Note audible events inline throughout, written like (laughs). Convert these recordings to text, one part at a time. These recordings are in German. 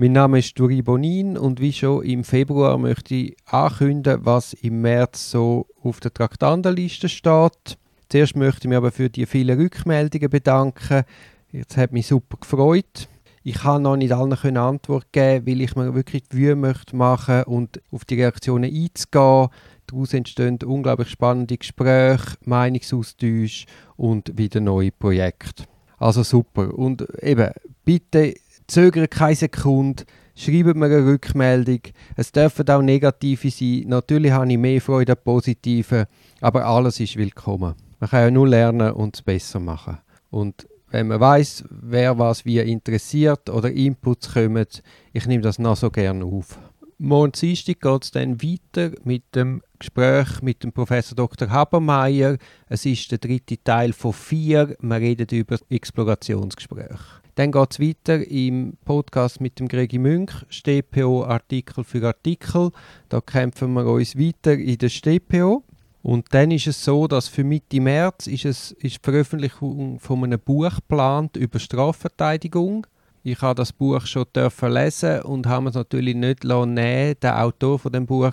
Mein Name ist Duri Bonin und wie schon im Februar möchte ich ankündigen, was im März so auf der Traktandenliste steht. Zuerst möchte ich mich aber für die vielen Rückmeldungen bedanken. Jetzt hat mich super gefreut. Ich kann noch nicht allen eine Antwort geben, weil ich mir wirklich die Mühe möchte und auf die Reaktionen einzugehen. Daraus entstehen unglaublich spannende Gespräche, Meinungsaustausch und wieder neue Projekte. Also super. Und eben, bitte zögert keine Sekunde, schreibt mir eine Rückmeldung. Es dürfen auch negative sein. Natürlich habe ich mehr Freude an positiven, aber alles ist willkommen. Man kann ja nur lernen und es besser machen. Und wenn man weiß, wer was wie interessiert oder Inputs kommen, ich nehme das noch so gerne auf. Morgen Dienstag geht es dann weiter mit dem Gespräch mit dem Professor Dr. Habermeier. Es ist der dritte Teil von vier. Wir reden über Explorationsgespräche. Dann geht es weiter im Podcast mit dem Gregi Münch, StPO Artikel für Artikel. Da kämpfen wir uns weiter in der StPO. Und dann ist es so, dass für Mitte März ist, es, ist die Veröffentlichung von einem Buch geplant über Strafverteidigung. Ich habe das Buch schon lesen und habe es natürlich nicht nehmen den Autor von dem Buch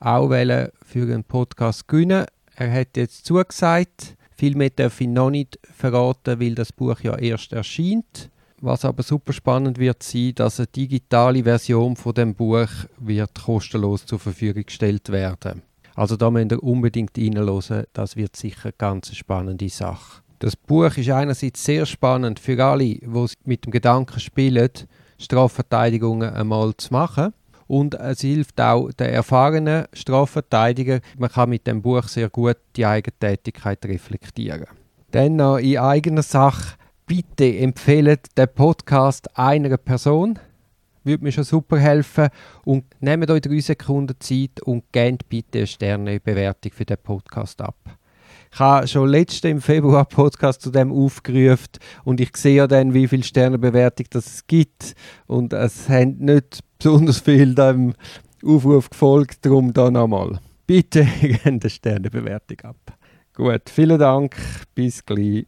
auch für einen Podcast gewinnen. Er hat jetzt zugesagt. Viel mehr darf ich noch nicht verraten, weil das Buch ja erst erscheint. Was aber super spannend wird sein, dass eine digitale Version von dem Buch wird kostenlos zur Verfügung gestellt werden. Also da müsst ihr unbedingt reinhören, das wird sicher eine ganz spannende Sache. Das Buch ist einerseits sehr spannend für alle, die mit dem Gedanken spielen, Strafverteidigungen einmal zu machen. Und es hilft auch den erfahrenen Strafverteidiger. Man kann mit dem Buch sehr gut die eigene Tätigkeit reflektieren. Dann noch in eigener Sache, bitte empfehlt den Podcast einer Person würde mir schon super helfen. Und nehmt euch drei Sekunden Zeit und gebt bitte eine Sternebewertung für den Podcast ab. Ich habe schon letzte im Februar Podcast zu dem aufgerufen und ich sehe ja dann, wie viele Sternebewertung es gibt. Und es haben nicht (laughs) besonders viel dem Aufruf gefolgt, darum da nochmal. Bitte (laughs) gebt eine Sternebewertung ab. Gut, vielen Dank, bis gleich.